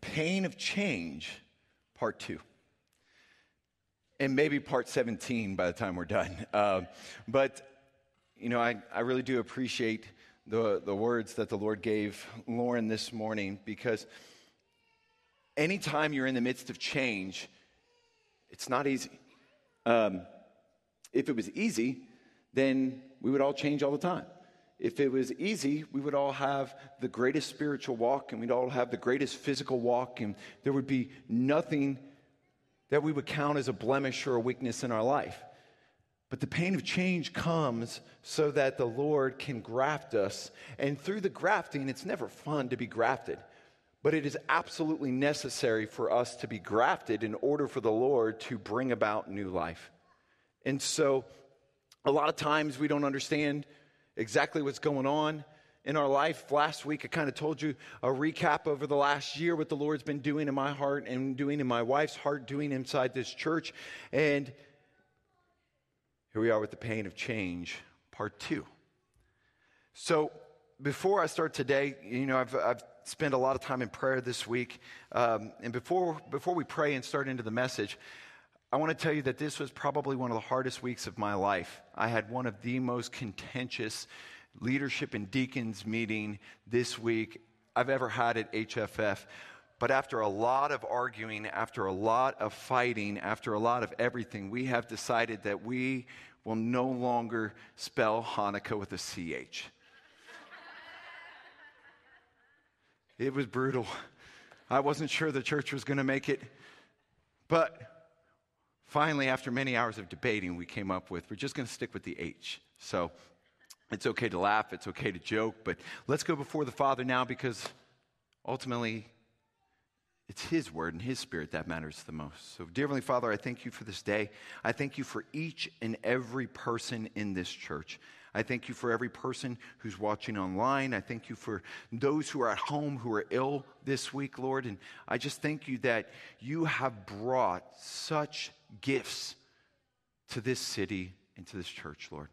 pain of change, part two. And maybe part 17 by the time we're done. Uh, but, you know, I, I really do appreciate the, the words that the Lord gave Lauren this morning because anytime you're in the midst of change, it's not easy. Um, if it was easy, then we would all change all the time. If it was easy, we would all have the greatest spiritual walk and we'd all have the greatest physical walk, and there would be nothing that we would count as a blemish or a weakness in our life. But the pain of change comes so that the Lord can graft us. And through the grafting, it's never fun to be grafted, but it is absolutely necessary for us to be grafted in order for the Lord to bring about new life. And so, a lot of times we don't understand exactly what's going on in our life. Last week, I kind of told you a recap over the last year what the Lord's been doing in my heart and doing in my wife's heart, doing inside this church. And here we are with the pain of change, part two. So, before I start today, you know, I've, I've spent a lot of time in prayer this week. Um, and before, before we pray and start into the message, I want to tell you that this was probably one of the hardest weeks of my life. I had one of the most contentious leadership and deacons meeting this week I've ever had at HFF. But after a lot of arguing, after a lot of fighting, after a lot of everything, we have decided that we will no longer spell Hanukkah with a CH. it was brutal. I wasn't sure the church was going to make it. But finally, after many hours of debating, we came up with we're just going to stick with the H. So it's okay to laugh, it's okay to joke, but let's go before the Father now because ultimately it's His word and His spirit that matters the most. So, dear Heavenly Father, I thank you for this day. I thank you for each and every person in this church. I thank you for every person who's watching online. I thank you for those who are at home who are ill this week, Lord. And I just thank you that you have brought such gifts to this city and to this church, Lord.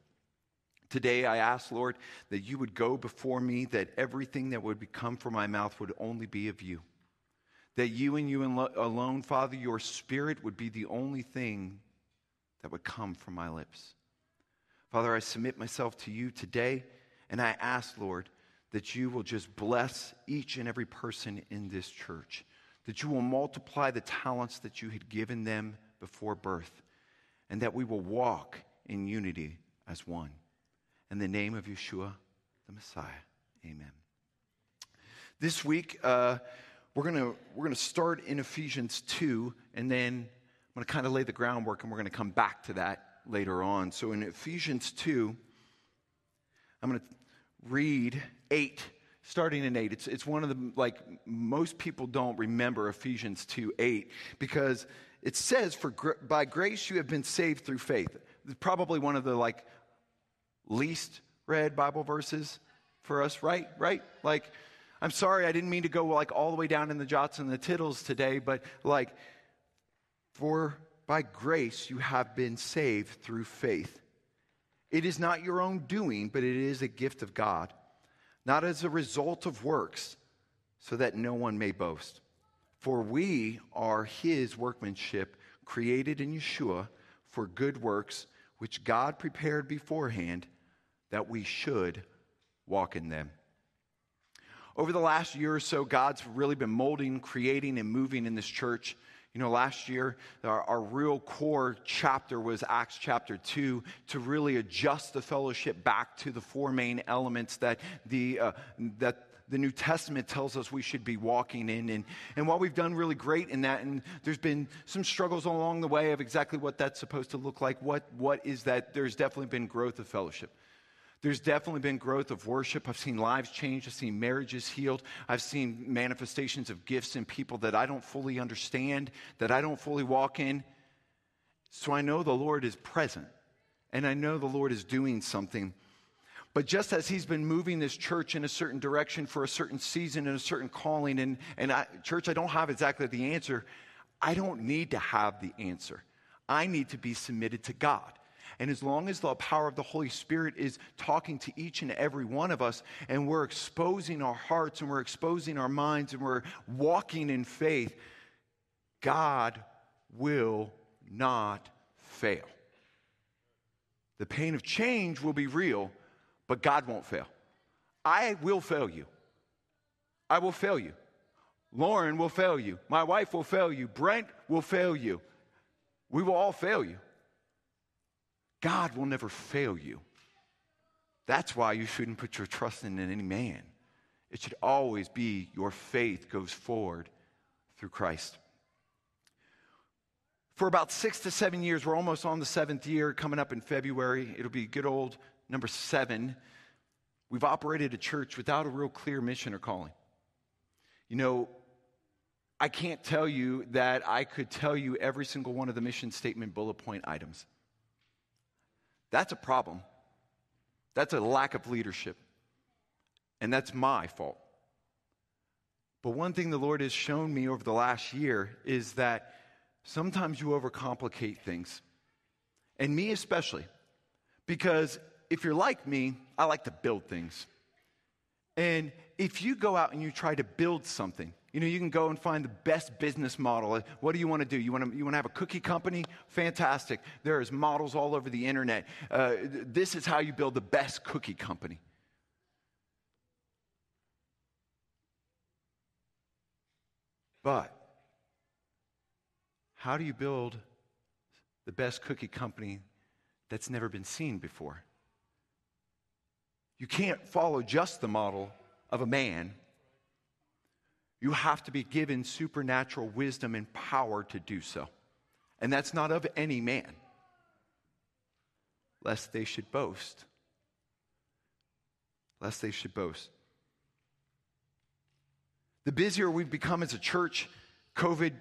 Today, I ask, Lord, that you would go before me, that everything that would come from my mouth would only be of you. That you and you alone, Father, your spirit would be the only thing that would come from my lips. Father, I submit myself to you today, and I ask, Lord, that you will just bless each and every person in this church, that you will multiply the talents that you had given them before birth, and that we will walk in unity as one. In the name of Yeshua, the Messiah. Amen. This week, uh, we're going we're gonna start in Ephesians 2, and then I'm going to kind of lay the groundwork, and we're going to come back to that later on. So in Ephesians 2, I'm going to read 8 starting in 8 it's, it's one of the like most people don't remember ephesians 2 8 because it says for by grace you have been saved through faith it's probably one of the like least read Bible verses for us, right? Right? Like, I'm sorry, I didn't mean to go like all the way down in the jots and the tittles today, but like, for by grace you have been saved through faith. It is not your own doing, but it is a gift of God, not as a result of works, so that no one may boast. For we are his workmanship, created in Yeshua for good works, which God prepared beforehand that we should walk in them. Over the last year or so, God's really been molding, creating, and moving in this church. You know, last year, our, our, real core chapter was Acts chapter 2 to really adjust the fellowship back to the four main elements that the, uh, that the New Testament tells us we should be walking in. And, and while we've done really great in that, and there's been some struggles along the way of exactly what that's supposed to look like, what, what is that? There's definitely been growth of fellowship. There's definitely been growth of worship. I've seen lives change. I've seen marriages healed. I've seen manifestations of gifts in people that I don't fully understand, that I don't fully walk in. So I know the Lord is present and I know the Lord is doing something. But just as He's been moving this church in a certain direction for a certain season and a certain calling, and, and I, church, I don't have exactly the answer. I don't need to have the answer. I need to be submitted to God. And as long as the power of the Holy Spirit is talking to each and every one of us, and we're exposing our hearts and we're exposing our minds and we're walking in faith, God will not fail. The pain of change will be real, but God won't fail. I will fail you. I will fail you. Lauren will fail you. My wife will fail you. Brent will fail you. We will all fail you. God will never fail you. That's why you shouldn't put your trust in any man. It should always be your faith goes forward through Christ. For about six to seven years, we're almost on the seventh year, coming up in February. It'll be good old number seven. We've operated a church without a real clear mission or calling. You know, I can't tell you that I could tell you every single one of the mission statement bullet point items. That's a problem. That's a lack of leadership. And that's my fault. But one thing the Lord has shown me over the last year is that sometimes you overcomplicate things. And me especially. Because if you're like me, I like to build things. And if you go out and you try to build something, you know, you can go and find the best business model. What do you want to do? You want to, you want to have a cookie company? Fantastic. There's models all over the internet. Uh, this is how you build the best cookie company. But how do you build the best cookie company that's never been seen before? You can't follow just the model of a man you have to be given supernatural wisdom and power to do so. And that's not of any man, lest they should boast. Lest they should boast. The busier we've become as a church, COVID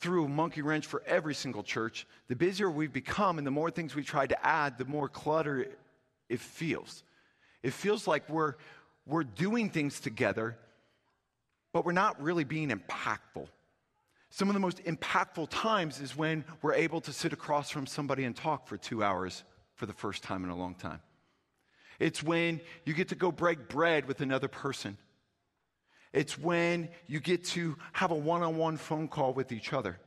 threw a monkey wrench for every single church. The busier we've become and the more things we try to add, the more clutter it feels. It feels like we're, we're doing things together, but we're not really being impactful. Some of the most impactful times is when we're able to sit across from somebody and talk for two hours for the first time in a long time. It's when you get to go break bread with another person. It's when you get to have a one on one phone call with each other.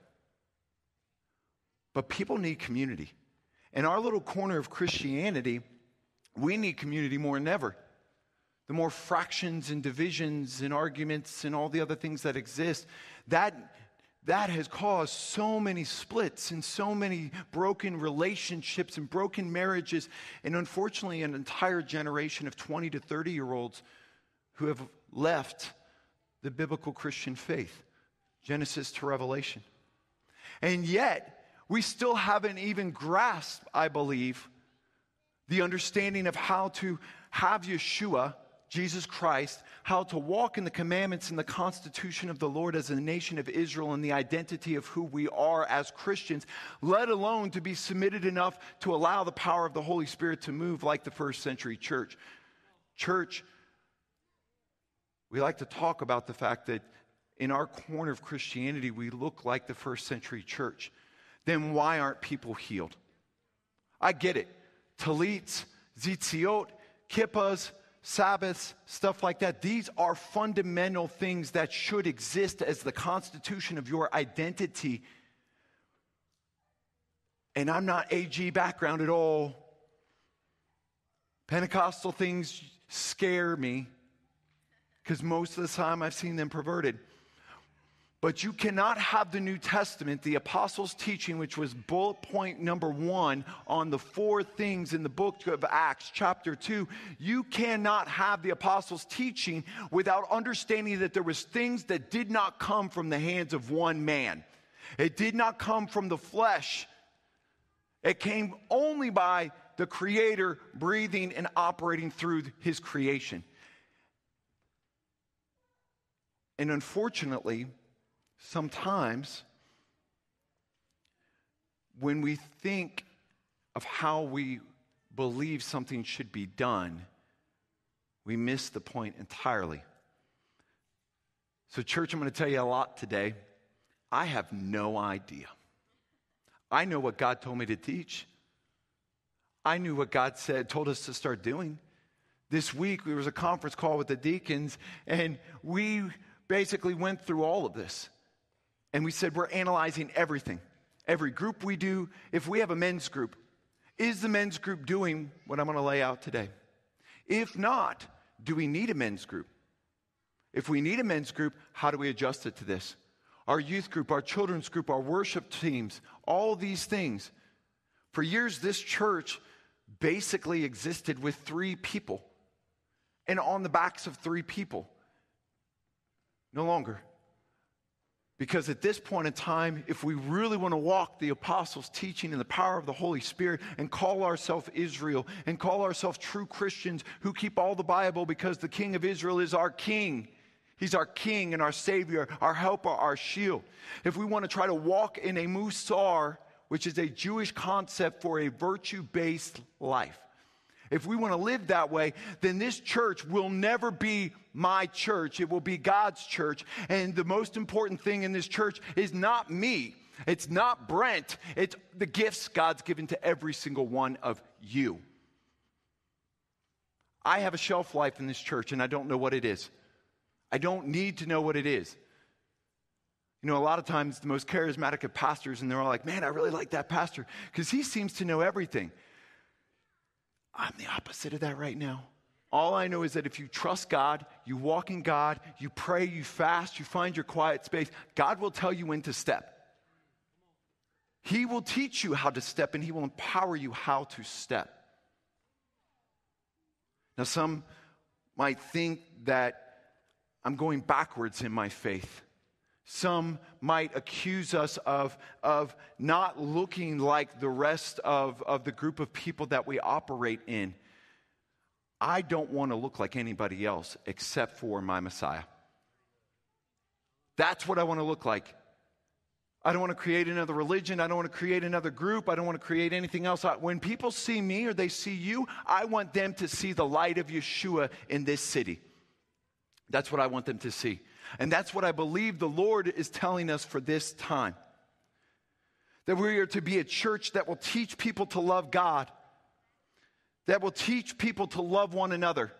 But people need community. In our little corner of Christianity, we need community more than ever the more fractions and divisions and arguments and all the other things that exist, that, that has caused so many splits and so many broken relationships and broken marriages, and unfortunately, an entire generation of 20 to 30 year olds who have left the biblical Christian faith, Genesis to Revelation. And yet, we still haven't even grasped, I believe, the understanding of how to have Yeshua Jesus Christ, how to walk in the commandments and the constitution of the Lord as a nation of Israel and the identity of who we are as Christians, let alone to be submitted enough to allow the power of the Holy Spirit to move like the first century church. Church, we like to talk about the fact that in our corner of Christianity, we look like the first century church. Then why aren't people healed? I get it. Tallits, tzitziot, kippas, Sabbaths, stuff like that. These are fundamental things that should exist as the constitution of your identity. And I'm not AG background at all. Pentecostal things scare me because most of the time I've seen them perverted. But you cannot have the New Testament, the apostles' teaching, which was bullet point number one on the four things in the book of Acts, chapter two. You cannot have the apostles' teaching without understanding that there was things that did not come from the hands of one man. It did not come from the flesh. It came only by the Creator breathing and operating through his creation. And unfortunately, sometimes when we think of how we believe something should be done, we miss the point entirely. So, church, I'm going to tell you a lot today. I have no idea. I know what God told me to teach. I knew what God said, told us to start doing. This week, there was a conference call with the deacons, and we basically went through all of this. And we said, we're analyzing everything. Every group we do, if we have a men's group, is the men's group doing what I'm going to lay out today? If not, do we need a men's group? If we need a men's group, how do we adjust it to this? Our youth group, our children's group, our worship teams, all these things. For years, this church basically existed with three people and on the backs of three people. No longer. Because at this point in time, if we really want to walk the apostles' teaching and the power of the Holy Spirit and call ourselves Israel and call ourselves true Christians who keep all the Bible because the King of Israel is our King. He's our King and our Savior, our helper, our shield. If we want to try to walk in a musar, which is a Jewish concept for a virtue based life, if we want to live that way, then this church will never be my church. It will be God's church. And the most important thing in this church is not me. It's not Brent. It's the gifts God's given to every single one of you. I have a shelf life in this church and I don't know what it is. I don't need to know what it is. You know, a lot of times the most charismatic of pastors, and they're all like, man, I really like that pastor because he seems to know everything. I'm the opposite of that right now. All I know is that if you trust God, you walk in God, you pray, you fast, you find your quiet space, God will tell you when to step. He will teach you how to step and He will empower you how to step. Now, some might think that I'm going backwards in my faith. Some might accuse us of, of not looking like the rest of, of the group of people that we operate in. I don't want to look like anybody else except for my Messiah. That's what I want to look like. I don't want to create another religion. I don't want to create another group. I don't want to create anything else. When people see me or they see you, I want them to see the light of Yeshua in this city. That's what I want them to see. And that's what I believe the Lord is telling us for this time. That we are to be a church that will teach people to love God, that will teach people to love one another.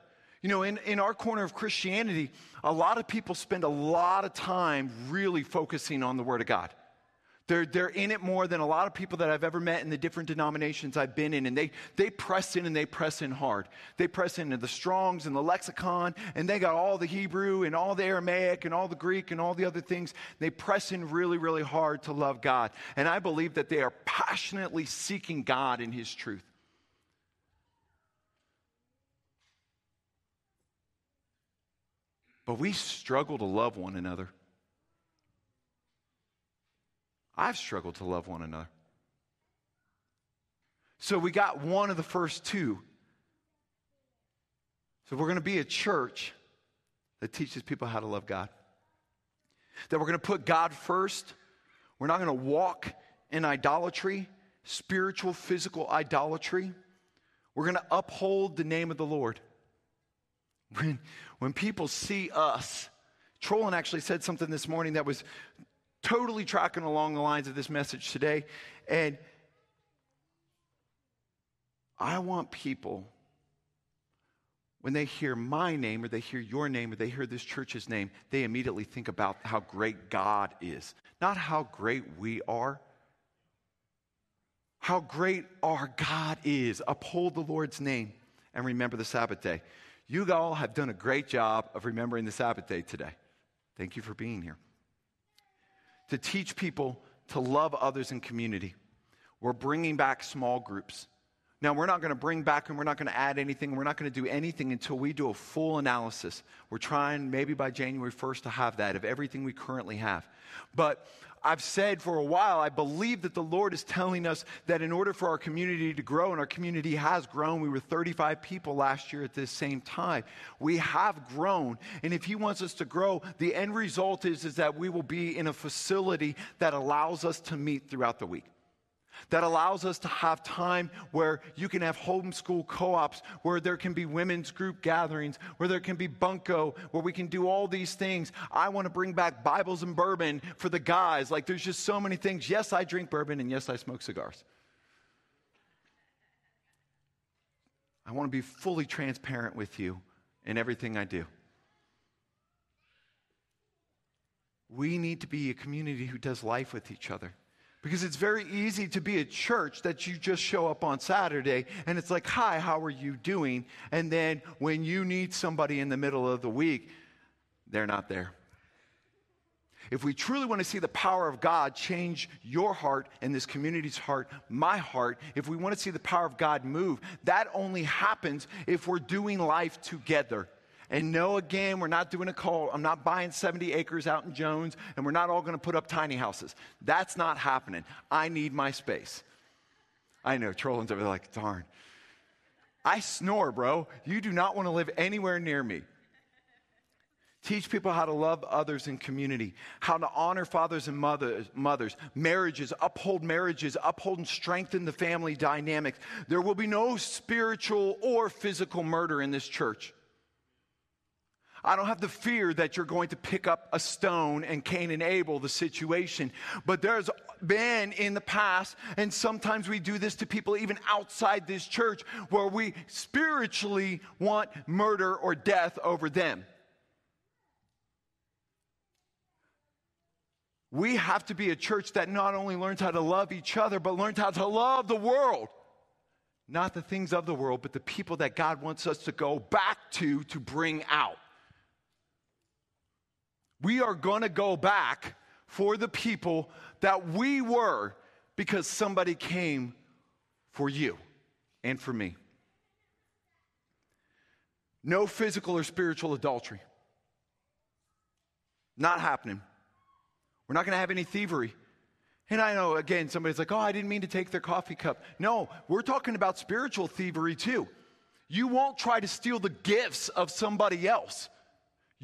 You know, in, in our corner of Christianity, a lot of people spend a lot of time really focusing on the Word of God. They're, they're in it more than a lot of people that I've ever met in the different denominations I've been in. And they, they press in and they press in hard. They press into the Strongs and the lexicon, and they got all the Hebrew and all the Aramaic and all the Greek and all the other things. They press in really, really hard to love God. And I believe that they are passionately seeking God in His truth. But we struggle to love one another. I've struggled to love one another. So we got one of the first two. So we're going to be a church that teaches people how to love God. That we're going to put God first. We're not going to walk in idolatry, spiritual, physical idolatry. We're going to uphold the name of the Lord. When, when people see us, Trollan actually said something this morning that was totally tracking along the lines of this message today. And I want people, when they hear my name or they hear your name or they hear this church's name, they immediately think about how great God is, not how great we are. How great our God is. Uphold the Lord's name and remember the Sabbath day. You all have done a great job of remembering the Sabbath day today. Thank you for being here to teach people to love others in community. We're bringing back small groups. Now, we're not going to bring back and we're not going to add anything. We're not going to do anything until we do a full analysis. We're trying, maybe by January 1st, to have that of everything we currently have. But I've said for a while, I believe that the Lord is telling us that in order for our community to grow, and our community has grown, we were 35 people last year at this same time. We have grown. And if He wants us to grow, the end result is, is that we will be in a facility that allows us to meet throughout the week that allows us to have time where you can have homeschool co ops, where there can be women's group gatherings, where there can be bunco, where we can do all these things. I want to bring back Bibles and bourbon for the guys. Like, there's just so many things. Yes, I drink bourbon, and yes, I smoke cigars. I want to be fully transparent with you in everything I do. We need to be a community who does life with each other. Because it's very easy to be a church that you just show up on Saturday and it's like, hi, how are you doing? And then when you need somebody in the middle of the week, they're not there. If we truly want to see the power of God change your heart and this community's heart, my heart, if we want to see the power of God move, that only happens if we're doing life together. And no, again, we're not doing a call. I'm not buying 70 acres out in Jones, and we're not all going to put up tiny houses. That's not happening. I need my space. I know, Trolland's over there like, darn. I snore, bro. You do not want to live anywhere near me. Teach people how to love others in community, how to honor fathers and mothers, mothers, marriages, uphold marriages, uphold and strengthen the family dynamics. There will be no spiritual or physical murder in this church. I don't have the fear that you're going to pick up a stone and Cain and Abel the situation. But there's been in the past, and sometimes we do this to people even outside this church, where we spiritually want murder or death over them. We have to be a church that not only learns how to love each other, but learns how to love the world. Not the things of the world, but the people that God wants us to go back to to bring out. We are going to go back for the people that we were because somebody came for you and for me. No physical or spiritual adultery. Not happening. We're not going to have any thievery. And I know, again, somebody's like, oh, I didn't mean to take their coffee cup. No, we're talking about spiritual thievery too. You won't try to steal the gifts of somebody else.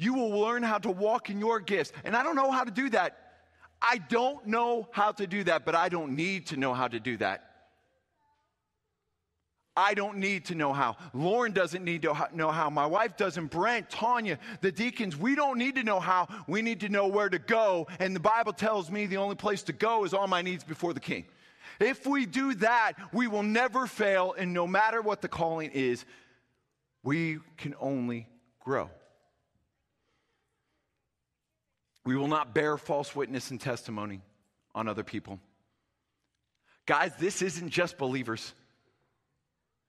You will learn how to walk in your gifts. And I don't know how to do that. I don't know how to do that, but I don't need to know how to do that. I don't need to know how. Lauren doesn't need to know how. My wife doesn't. Brent, Tanya, the deacons, we don't need to know how. We need to know where to go. And the Bible tells me the only place to go is all my needs before the king. If we do that, we will never fail. And no matter what the calling is, we can only grow. We will not bear false witness and testimony on other people. Guys, this isn't just believers.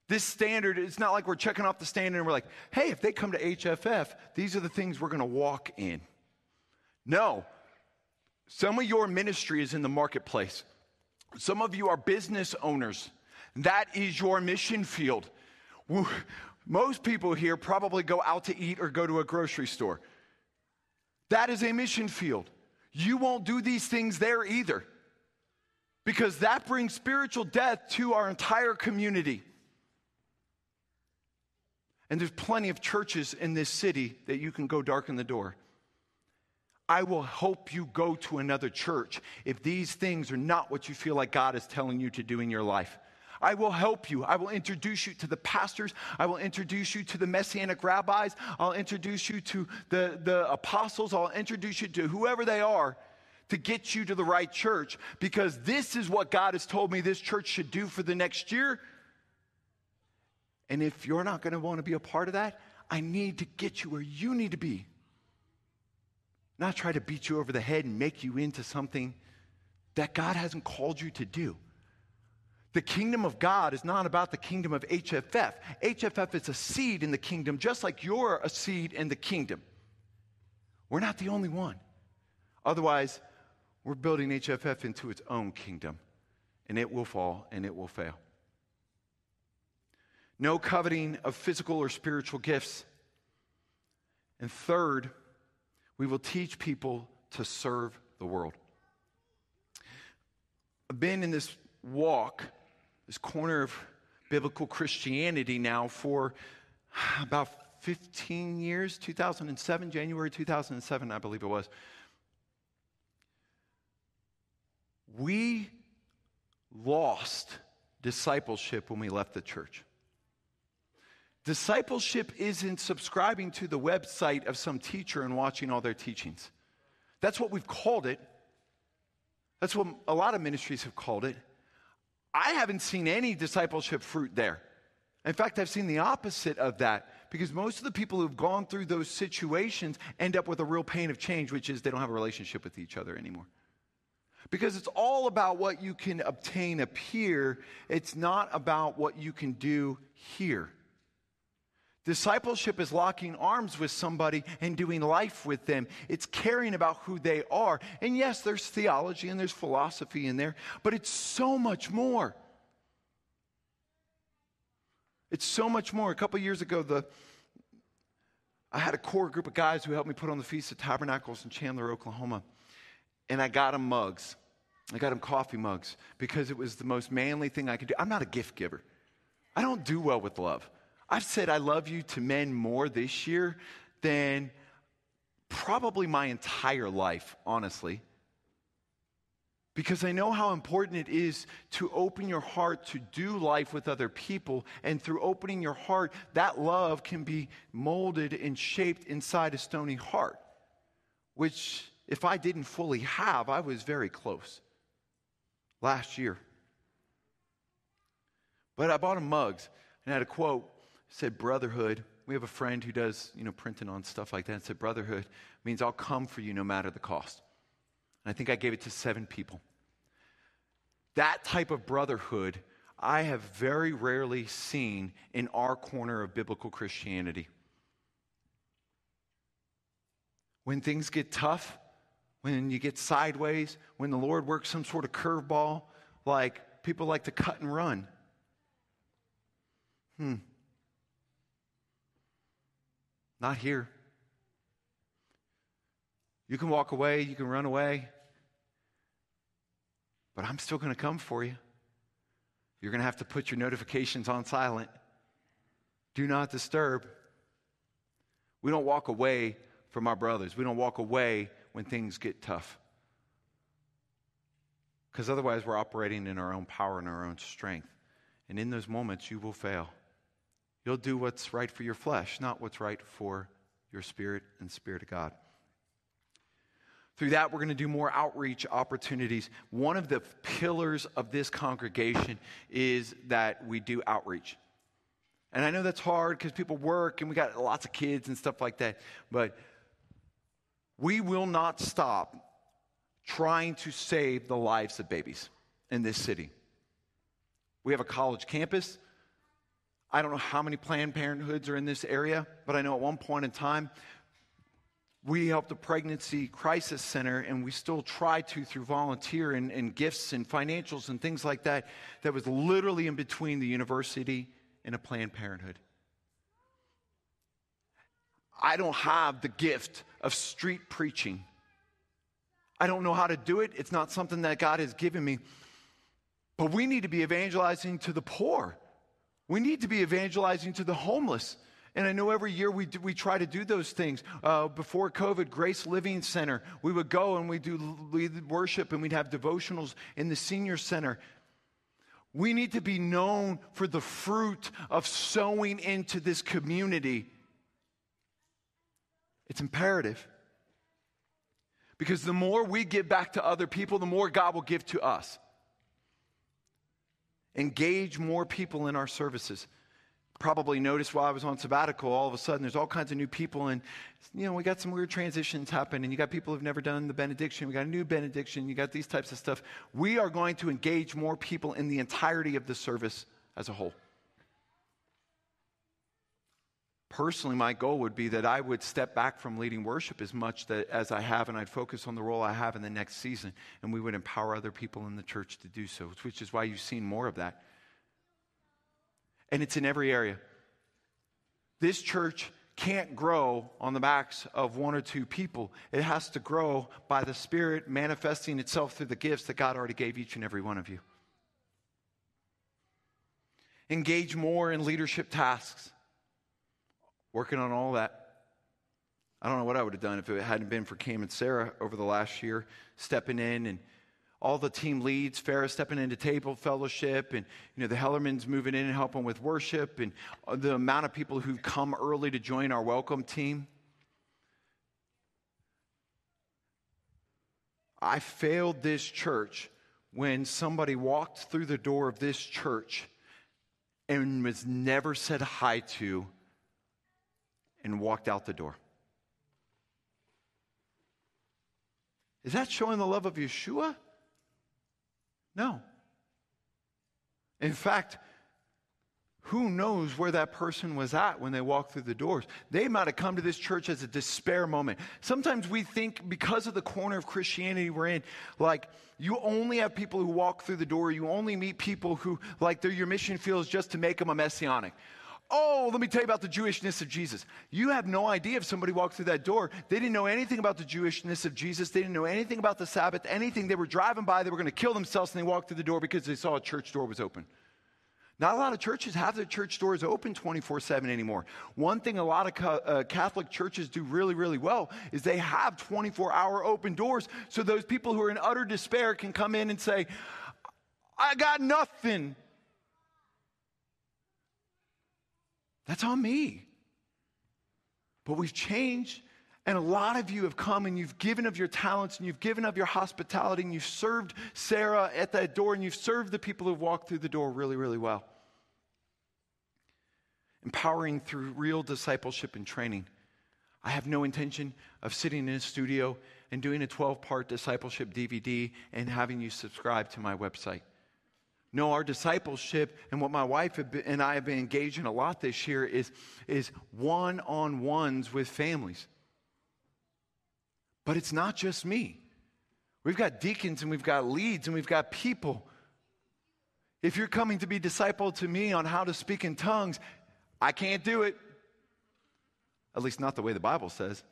This standard, it's not like we're checking off the standard and we're like, hey, if they come to HFF, these are the things we're going to walk in. No. Some of your ministry is in the marketplace. Some of you are business owners. That is your mission field. Most people here probably go out to eat or go to a grocery store. That is a mission field. You won't do these things there either because that brings spiritual death to our entire community. And there's plenty of churches in this city that you can go darken the door. I will help you go to another church if these things are not what you feel like God is telling you to do in your life. I will help you. I will introduce you to the pastors. I will introduce you to the messianic rabbis. I'll introduce you to the, the apostles. I'll introduce you to whoever they are to get you to the right church because this is what God has told me this church should do for the next year. And if you're not going to want to be a part of that, I need to get you where you need to be. Not try to beat you over the head and make you into something that God hasn't called you to do. The kingdom of God is not about the kingdom of HFF. HFF is a seed in the kingdom, just like you're a seed in the kingdom. We're not the only one. Otherwise, we're building HFF into its own kingdom, and it will fall and it will fail. No coveting of physical or spiritual gifts. And third, we will teach people to serve the world. I've been in this walk this corner of biblical Christianity now for about 15 years, 2007, January 2007, I believe it was. We lost discipleship when we left the church. Discipleship isn't subscribing to the website of some teacher and watching all their teachings. That's what we've called it. That's what a lot of ministries have called it. I haven't seen any discipleship fruit there. In fact, I've seen the opposite of that because most of the people who've gone through those situations end up with a real pain of change, which is they don't have a relationship with each other anymore. Because it's all about what you can obtain up here, it's not about what you can do here. Discipleship is locking arms with somebody and doing life with them. It's caring about who they are. And yes, there's theology and there's philosophy in there, but it's so much more. It's so much more. A couple years ago, the, I had a core group of guys who helped me put on the Feast of Tabernacles in Chandler, Oklahoma. And I got them mugs. I got them coffee mugs because it was the most manly thing I could do. I'm not a gift giver, I don't do well with love. I've said I love you to men more this year than probably my entire life, honestly. Because I know how important it is to open your heart to do life with other people. And through opening your heart, that love can be molded and shaped inside a stony heart, which, if I didn't fully have, I was very close last year. But I bought him mugs and had a quote said brotherhood. We have a friend who does, you know, printing on stuff like that. Said brotherhood means I'll come for you no matter the cost. And I think I gave it to seven people. That type of brotherhood I have very rarely seen in our corner of biblical Christianity. When things get tough, when you get sideways, when the Lord works some sort of curveball, like people like to cut and run. Hmm. Not here. You can walk away, you can run away, but I'm still going to come for you. You're going to have to put your notifications on silent. Do not disturb. We don't walk away from our brothers. We don't walk away when things get tough. Because otherwise, we're operating in our own power and our own strength. And in those moments, you will fail. You'll do what's right for your flesh, not what's right for your spirit and spirit of God. Through that, we're going to do more outreach opportunities. One of the pillars of this congregation is that we do outreach. And I know that's hard because people work and we got lots of kids and stuff like that. But we will not stop trying to save the lives of babies in this city. We have a college campus. I don't know how many Planned Parenthoods are in this area, but I know at one point in time, we helped the Pregnancy Crisis Center, and we still try to through volunteer and, and gifts and financials and things like that, that was literally in between the university and a Planned Parenthood. I don't have the gift of street preaching. I don't know how to do it. It's not something that God has given me. But we need to be evangelizing to the poor. We need to be evangelizing to the homeless. And I know every year we, do, we try to do those things. Uh, before COVID, Grace Living Center, we would go and we do lead worship and we'd have devotionals in the senior center. We need to be known for the fruit of sowing into this community. It's imperative. Because the more we give back to other people, the more God will give to us engage more people in our services. Probably noticed while I was on sabbatical, all of a sudden there's all kinds of new people, and you know, we got some weird transitions happen, and you got people who've never done the benediction, we got a new benediction, you got these types of stuff. We are going to engage more people in the entirety of the service as a whole personally, my goal would be that I would step back from leading worship as much that, as I have, and I'd focus on the role I have in the next season, and we would empower other people in the church to do so, which is why you've seen more of that. And it's in every area. This church can't grow on the backs of one or two people. It has to grow by the Spirit manifesting itself through the gifts that God already gave each and every one of you. Engage more in leadership tasks working on all that. I don't know what I would have done if it hadn't been for Cam and Sarah over the last year stepping in and all the team leads, Farrah stepping into table fellowship, and you know the Hellermans moving in and helping with worship, and uh, the amount of people who've come early to join our welcome team. I failed this church when somebody walked through the door of this church and was never said hi to and walked out the door. Is that showing the love of Yeshua? No. In fact, who knows where that person was at when they walked through the doors? They might have come to this church as a despair moment. Sometimes we think because of the corner of Christianity we're in, like you only have people who walk through the door, you only meet people who, like, their, your mission feels just to make them a messianic. Oh, let me tell you about the Jewishness of Jesus. You have no idea if somebody walked through that door. They didn't know anything about the Jewishness of Jesus. They didn't know anything about the Sabbath, anything. They were driving by, they were going to kill themselves, and they walked through the door because they saw a church door was open. Not a lot of churches have their church doors open 24 7 anymore. One thing a lot of uh, Catholic churches do really, really well is they have 24 hour open doors so those people who are in utter despair can come in and say, I got nothing. That's on me. But we've changed, and a lot of you have come and you've given of your talents and you've given of your hospitality and you've served Sarah at that door and you've served the people who've walked through the door really, really well. Empowering through real discipleship and training. I have no intention of sitting in a studio and doing a 12 part discipleship DVD and having you subscribe to my website. No, our discipleship and what my wife and I have been engaged in a lot this year is, is one on ones with families. But it's not just me. We've got deacons and we've got leads and we've got people. If you're coming to be discipled to me on how to speak in tongues, I can't do it. At least, not the way the Bible says.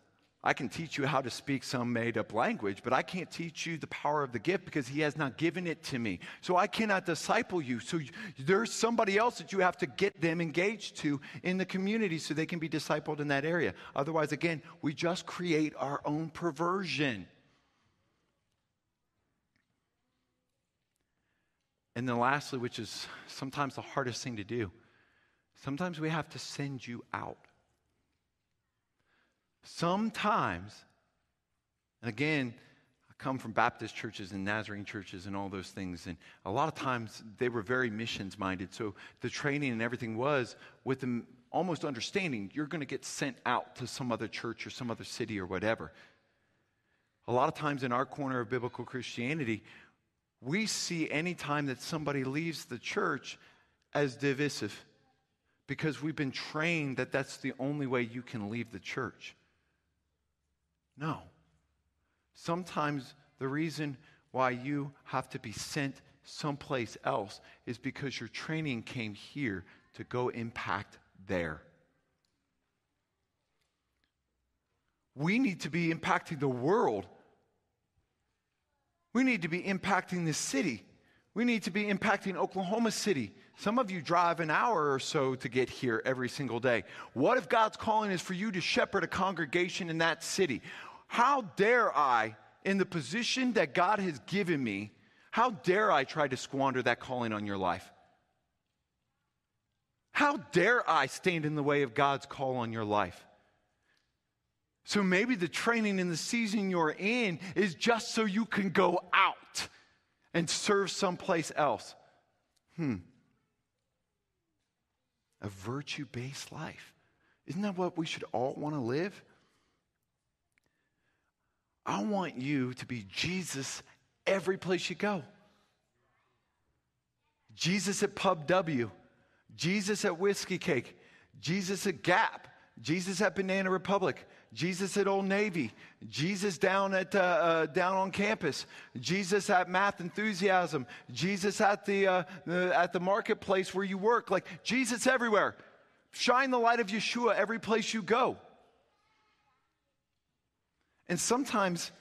I can teach you how to speak some made up language, but I can't teach you the power of the gift because He has not given it to me. So I cannot disciple you. So there's somebody else that you have to get them engaged to in the community so they can be discipled in that area. Otherwise, again, we just create our own perversion. And then, lastly, which is sometimes the hardest thing to do, sometimes we have to send you out. Sometimes, and again, I come from Baptist churches and Nazarene churches and all those things, and a lot of times they were very missions minded. So the training and everything was with them almost understanding you're going to get sent out to some other church or some other city or whatever. A lot of times in our corner of biblical Christianity, we see any time that somebody leaves the church as divisive because we've been trained that that's the only way you can leave the church. No. Sometimes the reason why you have to be sent someplace else is because your training came here to go impact there. We need to be impacting the world. We need to be impacting the city. We need to be impacting Oklahoma City. Some of you drive an hour or so to get here every single day. What if God's calling is for you to shepherd a congregation in that city? How dare I, in the position that God has given me, how dare I try to squander that calling on your life? How dare I stand in the way of God's call on your life? So maybe the training in the season you're in is just so you can go out and serve someplace else. Hmm. A virtue based life. Isn't that what we should all want to live? I want you to be Jesus every place you go. Jesus at Pub W, Jesus at Whiskey Cake, Jesus at Gap, Jesus at Banana Republic, Jesus at Old Navy, Jesus down at uh, uh, down on campus, Jesus at Math Enthusiasm, Jesus at the, uh, the at the marketplace where you work. Like Jesus everywhere. Shine the light of Yeshua every place you go. And sometimes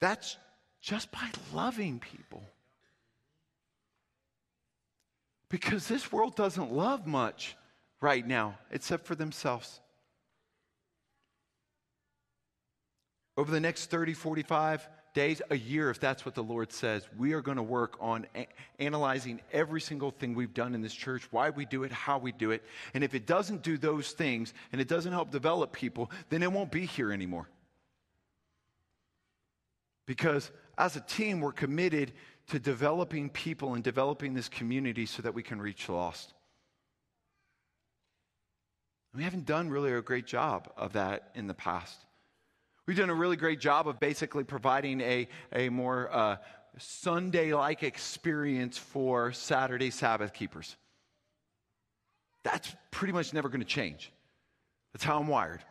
that's just by loving people. Because this world doesn't love much right now, except for themselves. Over the next 30, 45 days, a year, if that's what the Lord says, we are going to work on a- analyzing every single thing we've done in this church, why we do it, how we do it. And if it doesn't do those things and it doesn't help develop people, then it won't be here anymore. Because as a team, we're committed to developing people and developing this community so that we can reach the lost. We haven't done really a great job of that in the past. We've done a really great job of basically providing a, a more uh, Sunday like experience for Saturday Sabbath keepers. That's pretty much never going to change. That's how I'm wired.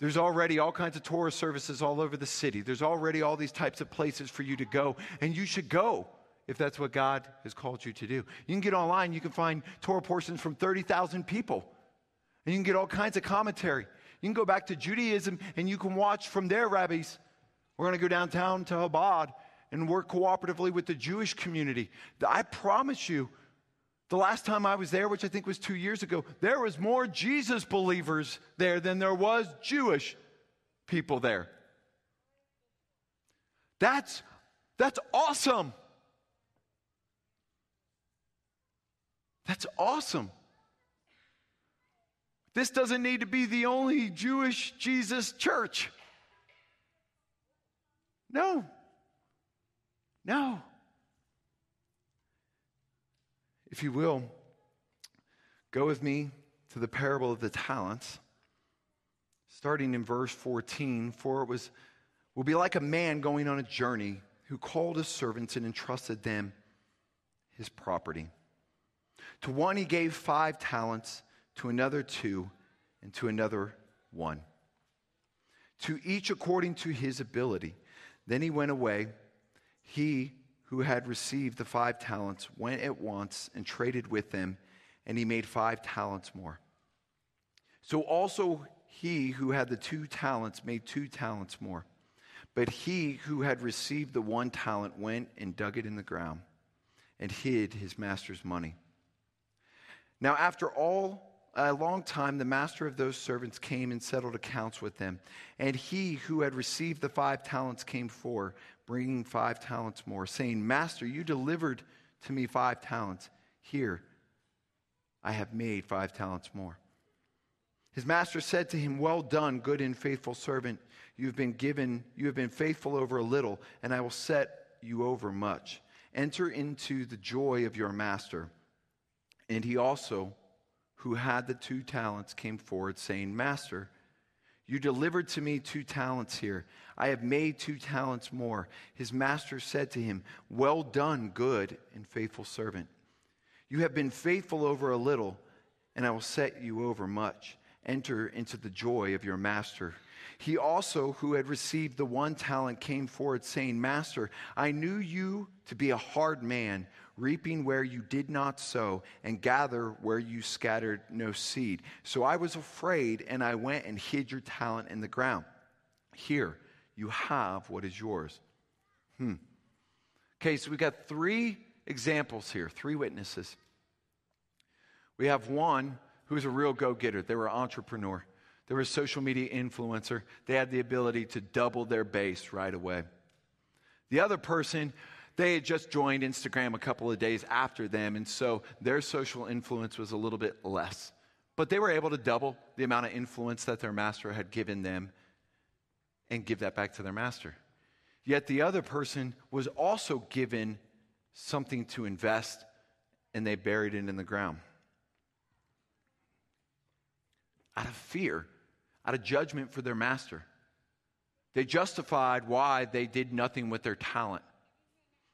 There's already all kinds of Torah services all over the city. There's already all these types of places for you to go, and you should go if that's what God has called you to do. You can get online, you can find Torah portions from 30,000 people, and you can get all kinds of commentary. You can go back to Judaism and you can watch from their rabbis. We're going to go downtown to Chabad and work cooperatively with the Jewish community. I promise you, the last time I was there, which I think was two years ago, there was more Jesus believers there than there was Jewish people there. That's, that's awesome. That's awesome. This doesn't need to be the only Jewish Jesus church. No. No. If you will, go with me to the parable of the talents, starting in verse 14. For it was will be like a man going on a journey who called his servants and entrusted them his property. To one he gave five talents, to another two, and to another one. To each according to his ability. Then he went away. He who had received the five talents went at once and traded with them, and he made five talents more. So also he who had the two talents made two talents more. But he who had received the one talent went and dug it in the ground and hid his master's money. Now, after all a long time, the master of those servants came and settled accounts with them. And he who had received the five talents came for, bringing five talents more, saying, Master, you delivered to me five talents. Here, I have made five talents more. His master said to him, Well done, good and faithful servant. You have been given, you have been faithful over a little, and I will set you over much. Enter into the joy of your master. And he also who had the two talents came forward, saying, Master, you delivered to me two talents here. I have made two talents more. His master said to him, Well done, good and faithful servant. You have been faithful over a little, and I will set you over much. Enter into the joy of your master. He also, who had received the one talent, came forward, saying, Master, I knew you to be a hard man reaping where you did not sow, and gather where you scattered no seed. So I was afraid, and I went and hid your talent in the ground. Here, you have what is yours. Hmm. Okay, so we've got three examples here, three witnesses. We have one who's a real go getter, they were an entrepreneur. They were a social media influencer. They had the ability to double their base right away. The other person they had just joined Instagram a couple of days after them, and so their social influence was a little bit less. But they were able to double the amount of influence that their master had given them and give that back to their master. Yet the other person was also given something to invest, and they buried it in the ground. Out of fear, out of judgment for their master. They justified why they did nothing with their talent.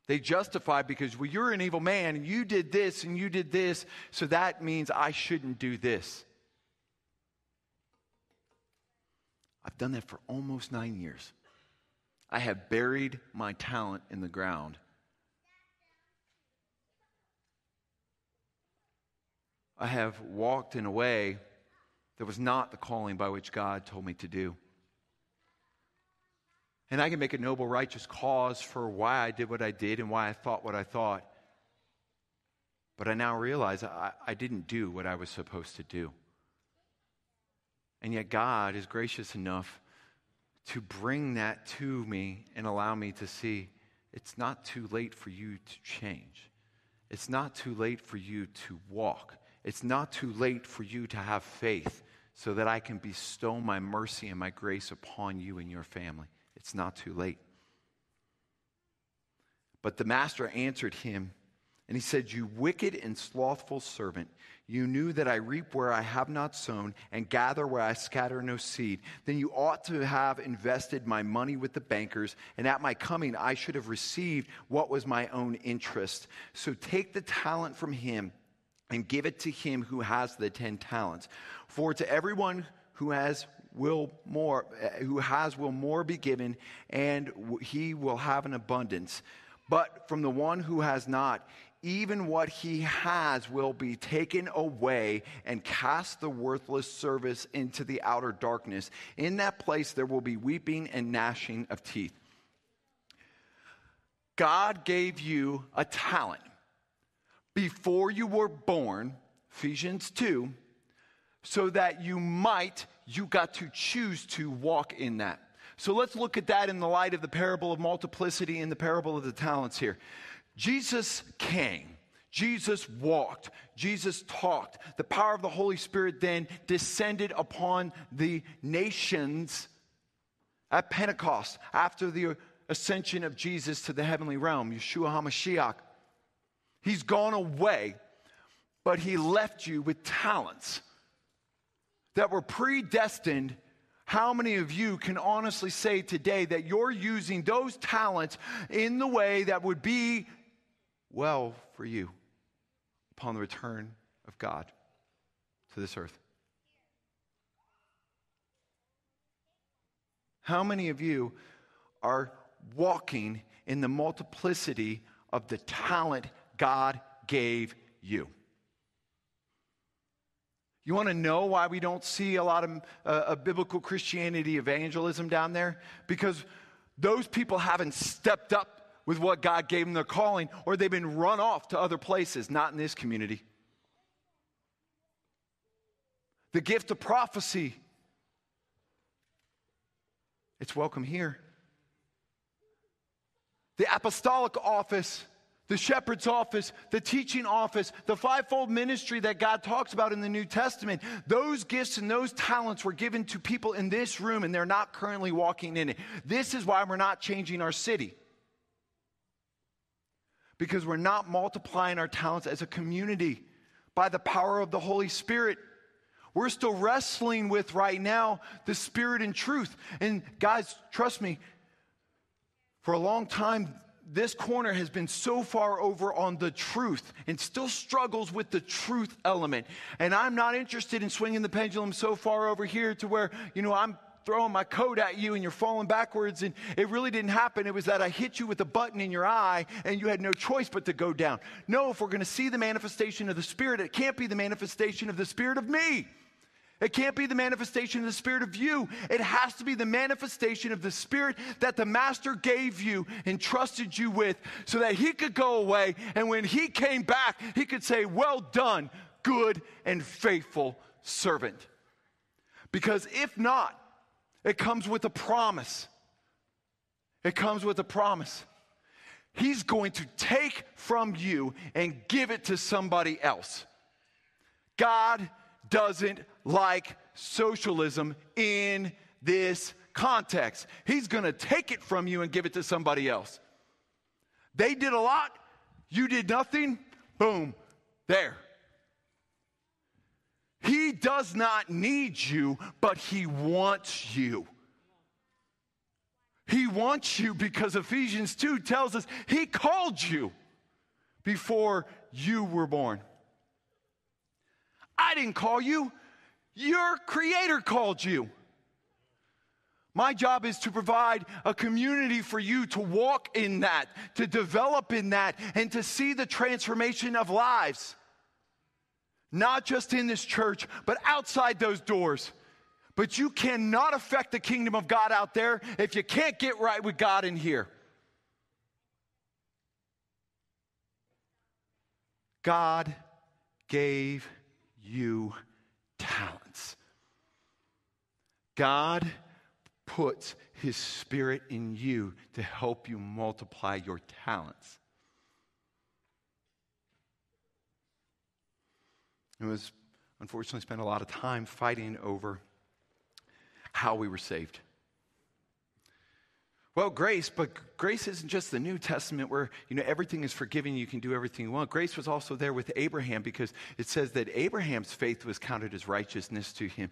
They justify because, well, you're an evil man you did this and you did this, so that means I shouldn't do this. I've done that for almost nine years. I have buried my talent in the ground. I have walked in a way that was not the calling by which God told me to do. And I can make a noble, righteous cause for why I did what I did and why I thought what I thought. But I now realize I, I didn't do what I was supposed to do. And yet, God is gracious enough to bring that to me and allow me to see it's not too late for you to change. It's not too late for you to walk. It's not too late for you to have faith so that I can bestow my mercy and my grace upon you and your family. It's not too late. But the master answered him And he said, You wicked and slothful servant, you knew that I reap where I have not sown and gather where I scatter no seed. Then you ought to have invested my money with the bankers, and at my coming I should have received what was my own interest. So take the talent from him and give it to him who has the ten talents. For to everyone who has will more eh, who has will more be given and he will have an abundance but from the one who has not even what he has will be taken away and cast the worthless service into the outer darkness. In that place, there will be weeping and gnashing of teeth. God gave you a talent before you were born, Ephesians 2, so that you might, you got to choose to walk in that. So let's look at that in the light of the parable of multiplicity and the parable of the talents here. Jesus came. Jesus walked. Jesus talked. The power of the Holy Spirit then descended upon the nations at Pentecost after the ascension of Jesus to the heavenly realm, Yeshua HaMashiach. He's gone away, but he left you with talents that were predestined. How many of you can honestly say today that you're using those talents in the way that would be well for you upon the return of God to this earth. How many of you are walking in the multiplicity of the talent God gave you? You want to know why we don't see a lot of, uh, biblical Christianity evangelism down there? Because those people haven't stepped up with what God gave them their calling, or they've been run off to other places, not in this community. The gift of prophecy, it's welcome here. The apostolic office, the shepherd's office, the teaching office, the fivefold ministry that God talks about in the New Testament, those gifts and those talents were given to people in this room and they're not currently walking in it. This is why we're not changing our city because we're not multiplying our talents as a community by the power of the Holy Spirit. We're still wrestling with right now the Spirit and truth. And guys, trust me, for a long time, this corner has been so far over on the truth and still struggles with the truth element. And I'm not interested in swinging the pendulum so far over here to where, you know, I'm throwing my coat at you and you're falling backwards. And it really didn't happen. It was that I hit you with a button in your eye and you had no choice but to go down. No, if we're going to see the manifestation of the Spirit, it can't be the manifestation of the Spirit of me. It can't be the manifestation of the Spirit of you. It has to be the manifestation of the Spirit that the Master gave you and trusted you with so that He could go away. And when He came back, He could say, Well done, good and faithful servant. Because if not, it comes with a promise. It comes with a promise. He's going to take from you and give it to somebody else. God doesn't like socialism in this context. He's going to take it from you and give it to somebody else. They did a lot, you did nothing, boom, there. He does not need you, but He wants you. He wants you because Ephesians 2 tells us He called you before you were born. I didn't call you, your Creator called you. My job is to provide a community for you to walk in that, to develop in that, and to see the transformation of lives not just in this church, but outside those doors. But you cannot affect the kingdom of God out there if you can't get right with God in here. God gave you talents. God puts his spirit in you to help you multiply your talents. It was unfortunately spent a lot of time fighting over how we were saved. Well, grace, but grace isn't just the New Testament where, you know, everything is forgiven, you can do everything you want. Grace was also there with Abraham because it says that Abraham's faith was counted as righteousness to him.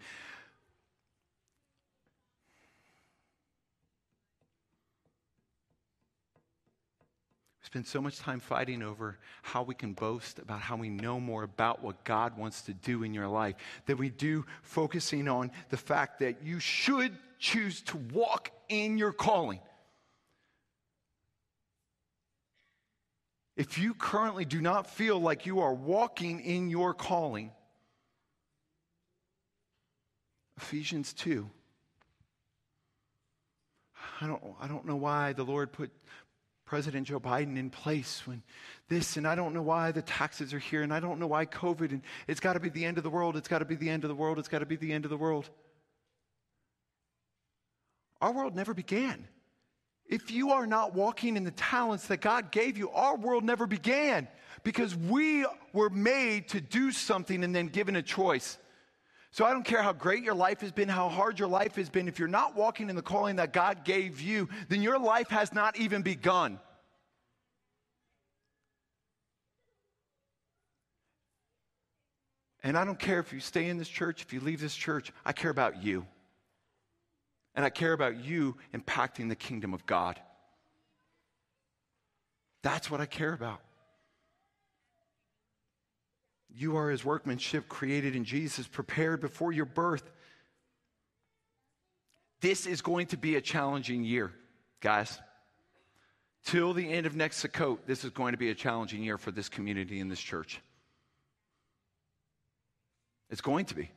We spend so much time fighting over how we can boast about how we know more about what God wants to do in your life that we do focusing on the fact that you should choose to walk in your calling. If you currently do not feel like you are walking in your calling, Ephesians 2. I don't, I don't know why the Lord put President Joe Biden in place when this, and I don't know why the taxes are here, and I don't know why COVID, and it's got to be the end of the world, it's got to be the end of the world, it's got to be the end of the world. Our world never began. If you are not walking in the talents that God gave you, our world never began because we were made to do something and then given a choice. So I don't care how great your life has been, how hard your life has been. If you're not walking in the calling that God gave you, then your life has not even begun. And I don't care if you stay in this church, if you leave this church, I care about you. And I care about you impacting the kingdom of God. That's what I care about. You are his workmanship created in Jesus, prepared before your birth. This is going to be a challenging year, guys. Till the end of next Sukkot, this is going to be a challenging year for this community and this church. It's going to be.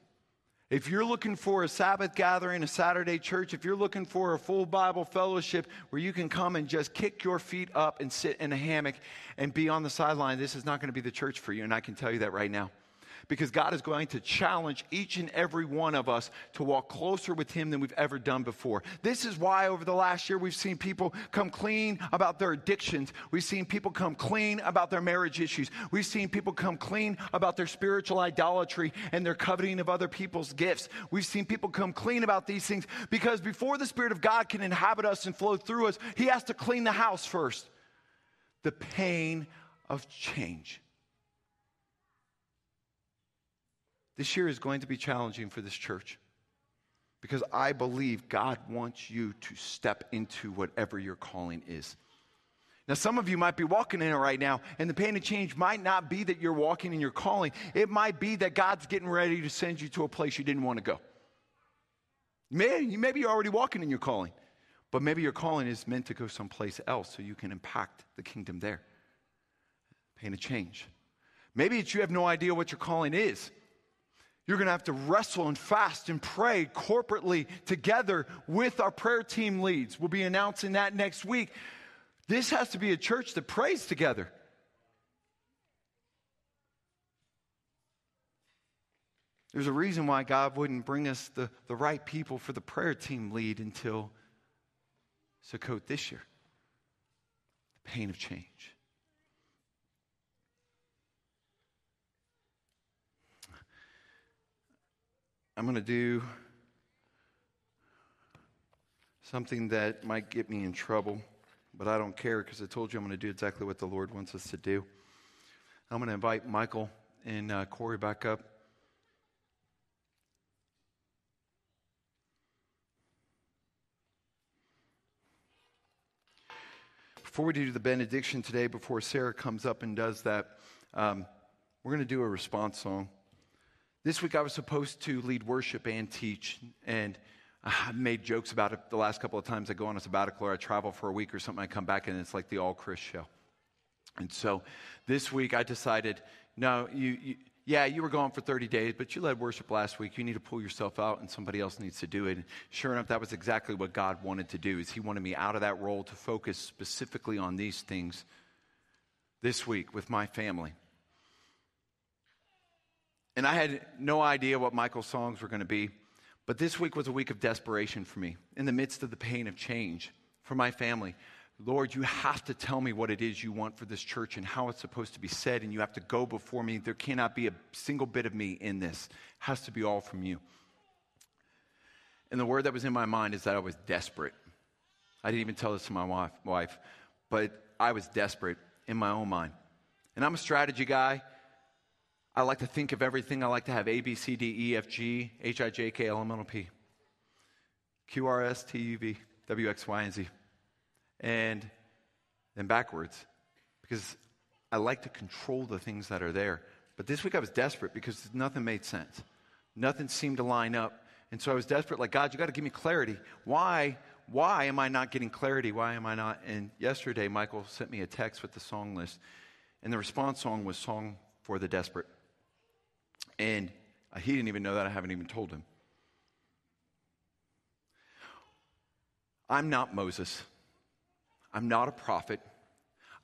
If you're looking for a Sabbath gathering, a Saturday church, if you're looking for a full Bible fellowship where you can come and just kick your feet up and sit in a hammock and be on the sideline, this is not going to be the church for you. And I can tell you that right now because God is going to challenge each and every one of us to walk closer with Him than we've ever done before. This is why over the last year we've seen people come clean about their addictions. We've seen people come clean about their marriage issues. We've seen people come clean about their spiritual idolatry and their coveting of other people's gifts. We've seen people come clean about these things because before the Spirit of God can inhabit us and flow through us, He has to clean the house first. The pain of change. This year is going to be challenging for this church because I believe God wants you to step into whatever your calling is. Now, some of you might be walking in it right now, and the pain of change might not be that you're walking in your calling. It might be that God's getting ready to send you to a place you didn't want to go. Maybe, you're already walking in your calling, but maybe your calling is meant to go someplace else so you can impact the kingdom there. Pain of change. Maybe it's you have no idea what your calling is. You're going to have to wrestle and fast and pray corporately together with our prayer team leads. We'll be announcing that next week. This has to be a church that prays together. There's a reason why God wouldn't bring us the, the right people for the prayer team lead until Sukkot this year. The pain of change. I'm going to do something that might get me in trouble, but I don't care because I told you I'm going to do exactly what the Lord wants us to do. I'm going to invite Michael and uh, Corey back up. Before we do the benediction today, before Sarah comes up and does that, um, we're going to do a response song. This week I was supposed to lead worship and teach, and I made jokes about it the last couple of times I go on a sabbatical or I travel for a week or something. I come back and it's like the all Chris show. And so this week I decided, no, you, you, yeah, you were gone for 30 days, but you led worship last week. You need to pull yourself out, and somebody else needs to do it. And sure enough, that was exactly what God wanted to do. Is He wanted me out of that role to focus specifically on these things this week with my family. And I had no idea what Michael's songs were going to be. But this week was a week of desperation for me in the midst of the pain of change for my family. Lord, you have to tell me what it is you want for this church and how it's supposed to be said, and you have to go before me. There cannot be a single bit of me in this. It has to be all from you. And the word that was in my mind is that I was desperate. I didn't even tell this to my wife, wife, but I was desperate in my own mind. And I'm a strategy guy. I like to think of everything. I like to have A, B, C, D, E, F, G, H, I, J, K, L, M, N, O, P, Q, R, S, T, U, V, W, X, Y, and Z. And then backwards because I like to control the things that are there. But this week I was desperate because nothing made sense. Nothing seemed to line up. And so I was desperate, like, God, you got to give me clarity. Why? Why am I not getting clarity? Why am I not? And yesterday, Michael sent me a text with the song list. And the response song was Song for the Desperate. And uh, he didn't even know that. I haven't even told him. I'm not Moses. I'm not a prophet.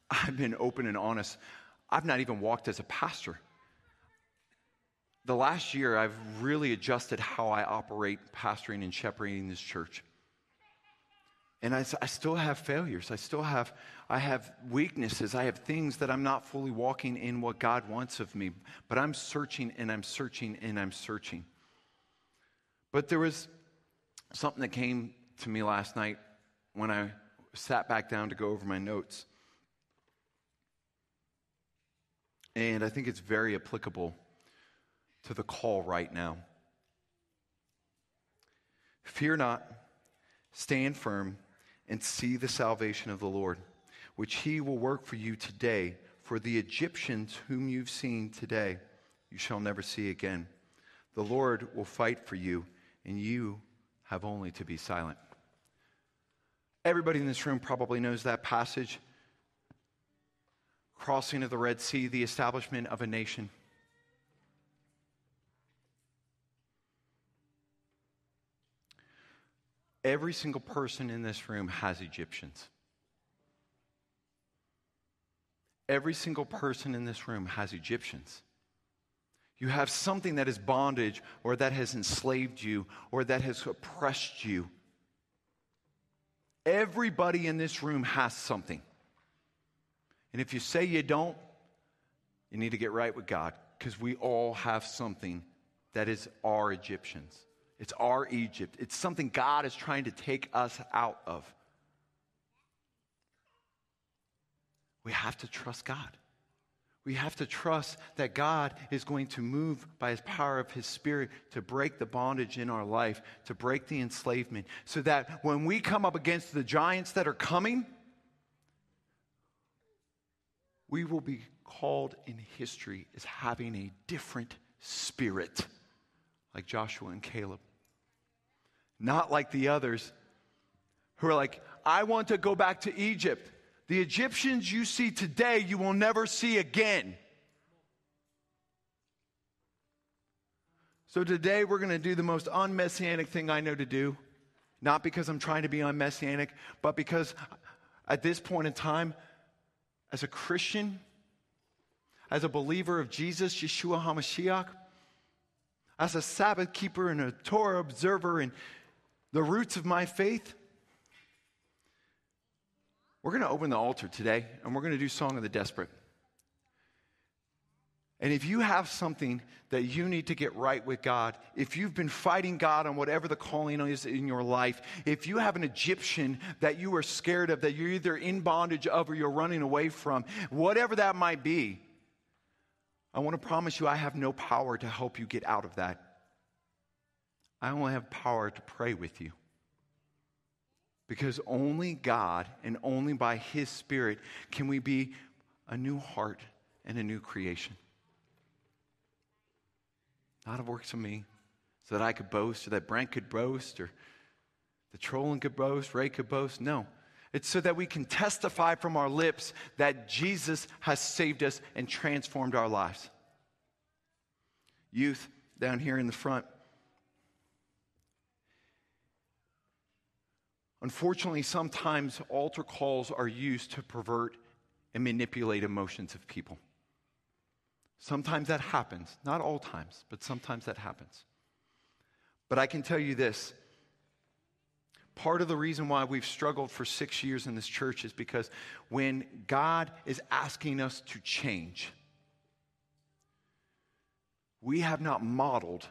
I've been open and honest. I've not even walked as a pastor. The last year, I've really adjusted how I operate pastoring and shepherding this church. And I, I, still have failures. I still have, I have weaknesses. I have things that I'm not fully walking in what God wants of me. But I'm searching and I'm searching and I'm searching. But there was something that came to me last night when I sat back down to go over my notes. And I think it's very applicable to the call right now. Fear not, stand firm, and see the salvation of the Lord, which he will work for you today. For the Egyptians whom you've seen today, you shall never see again. The Lord will fight for you, and you have only to be silent. Everybody in this room probably knows that passage crossing of the Red Sea, the establishment of a nation. Every single person in this room has Egyptians. Every single person in this room has Egyptians. You have something that is bondage or that has enslaved you or that has oppressed you. Everybody in this room has something. And if you say you don't, you need to get right with God because we all have something that is our Egyptians. It's our Egypt. It's something God is trying to take us out of. We have to trust God. We have to trust that God is going to move by his power of his spirit to break the bondage in our life, to break the enslavement, so that when we come up against the giants that are coming, we will be called in history as having a different spirit, like Joshua and Caleb. Not like the others who are like, I want to go back to Egypt. The Egyptians you see today, you will never see again. So today we're going to do the most unmessianic thing I know to do. Not because I'm trying to be unmessianic, but because at this point in time, as a Christian, as a believer of Jesus, Yeshua HaMashiach, as a Sabbath keeper and a Torah observer and the roots of my faith, we're going to open the altar today and we're going to do Song of the Desperate. And if you have something that you need to get right with God, if you've been fighting God on whatever the calling is in your life, if you have an Egyptian that you are scared of, that you're either in bondage of or you're running away from, whatever that might be, I want to promise you I have no power to help you get out of that. I only have power to pray with you. Because only God and only by His Spirit can we be a new heart and a new creation not of works of me, so that I could boast, or that Brent could boast, or the trolling could boast, Ray could boast. No. It's so that we can testify from our lips that Jesus has saved us and transformed our lives. Youth down here in the front. Unfortunately, sometimes altar calls are used to pervert and manipulate emotions of people. Sometimes that happens. Not all times, but sometimes that happens. But I can tell you this part of the reason why we've struggled for six years in this church is because when God is asking us to change, we have not modeled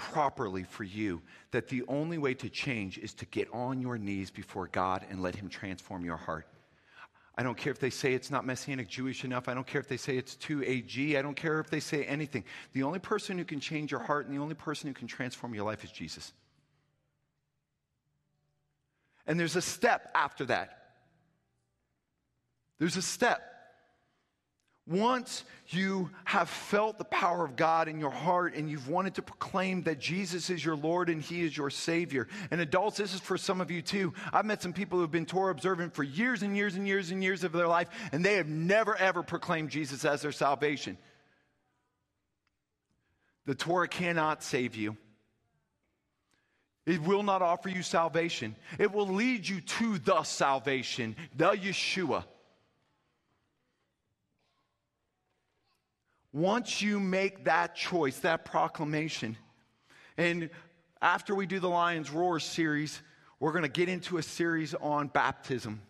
properly for you that the only way to change is to get on your knees before God and let Him transform your heart. I don't care if they say it's not Messianic Jewish enough. I don't care if they say it's too AG. I don't care if they say anything. The only person who can change your heart and the only person who can transform your life is Jesus. And there's a step after that. There's a step. Once you have felt the power of God in your heart and you've wanted to proclaim that Jesus is your Lord and He is your Savior. And adults, this is for some of you too. I've met some people who have been Torah observant for years and years and years and years of their life, and they have never ever proclaimed Jesus as their salvation. The Torah cannot save you. It will not offer you salvation. It will lead you to the salvation, the Yeshua. Once you make that choice, that proclamation, and after we do the Lions Roar series, we're going to get into a series on baptism.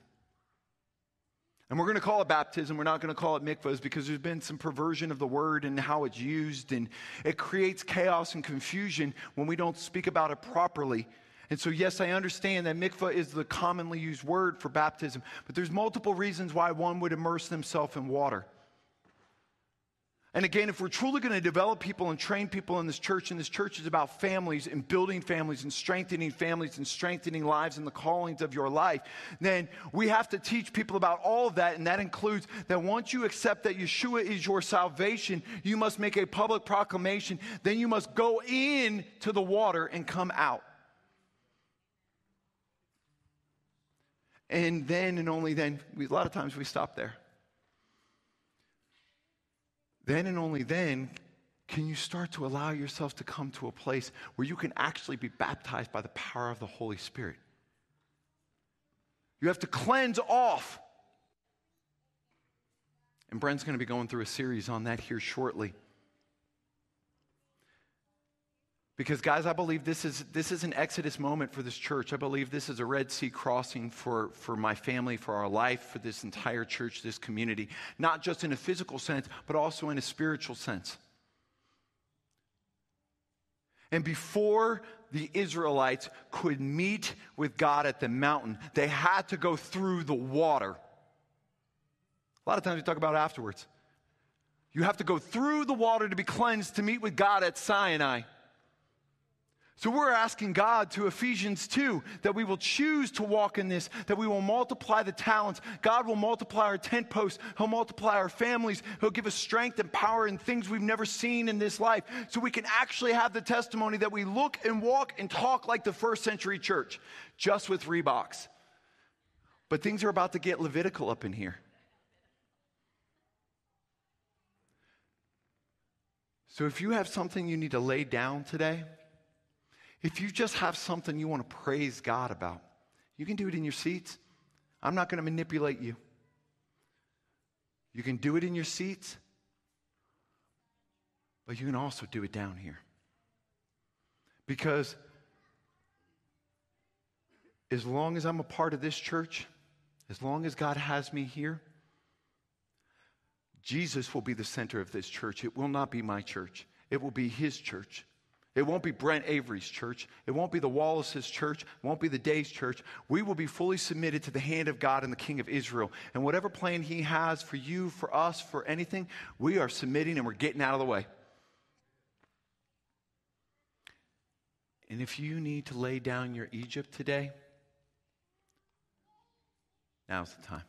And we're going to call it baptism. We're not going to call it mikvahs because there's been some perversion of the word and how it's used. And it creates chaos and confusion when we don't speak about it properly. And so, yes, I understand that mikvah is the commonly used word for baptism, but there's multiple reasons why one would immerse themselves in water. And again, if we're truly going to develop people and train people in this church, and this church is about families and building families and strengthening families and strengthening lives and the callings of your life, then we have to teach people about all of that. And that includes that once you accept that Yeshua is your salvation, you must make a public proclamation. Then you must go in to the water and come out. And then and only then, we, a lot of times we stop there. Then and only then can you start to allow yourself to come to a place where you can actually be baptized by the power of the Holy Spirit. You have to cleanse off. And Brent's going to be going through a series on that here shortly. Because, guys, I believe this is, this is an Exodus moment for this church. I believe this is a Red Sea crossing for, for my family, for our life, for this entire church, this community. Not just in a physical sense, but also in a spiritual sense. And before the Israelites could meet with God at the mountain, they had to go through the water. A lot of times we talk about afterwards. You have to go through the water to be cleansed to meet with God at Sinai. So we're asking God to Ephesians 2 that we will choose to walk in this, that we will multiply the talents. God will multiply our tent posts. He'll multiply our families. He'll give us strength and power and things we've never seen in this life. So we can actually have the testimony that we look and walk and talk like the first century church, just with Reeboks. But things are about to get Levitical up in here. So if you have something you need to lay down today, if you just have something you want to praise God about, you can do it in your seats. I'm not going to manipulate you. You can do it in your seats, but you can also do it down here. Because as long as I'm a part of this church, as long as God has me here, Jesus will be the center of this church. It will not be my church, it will be His church. It won't be Brent Avery's church. It won't be the Wallace's church. It won't be the Day's church. We will be fully submitted to the hand of God and the King of Israel. And whatever plan He has for you, for us, for anything, we are submitting and we're getting out of the way. And if you need to lay down your Egypt today, now's the time.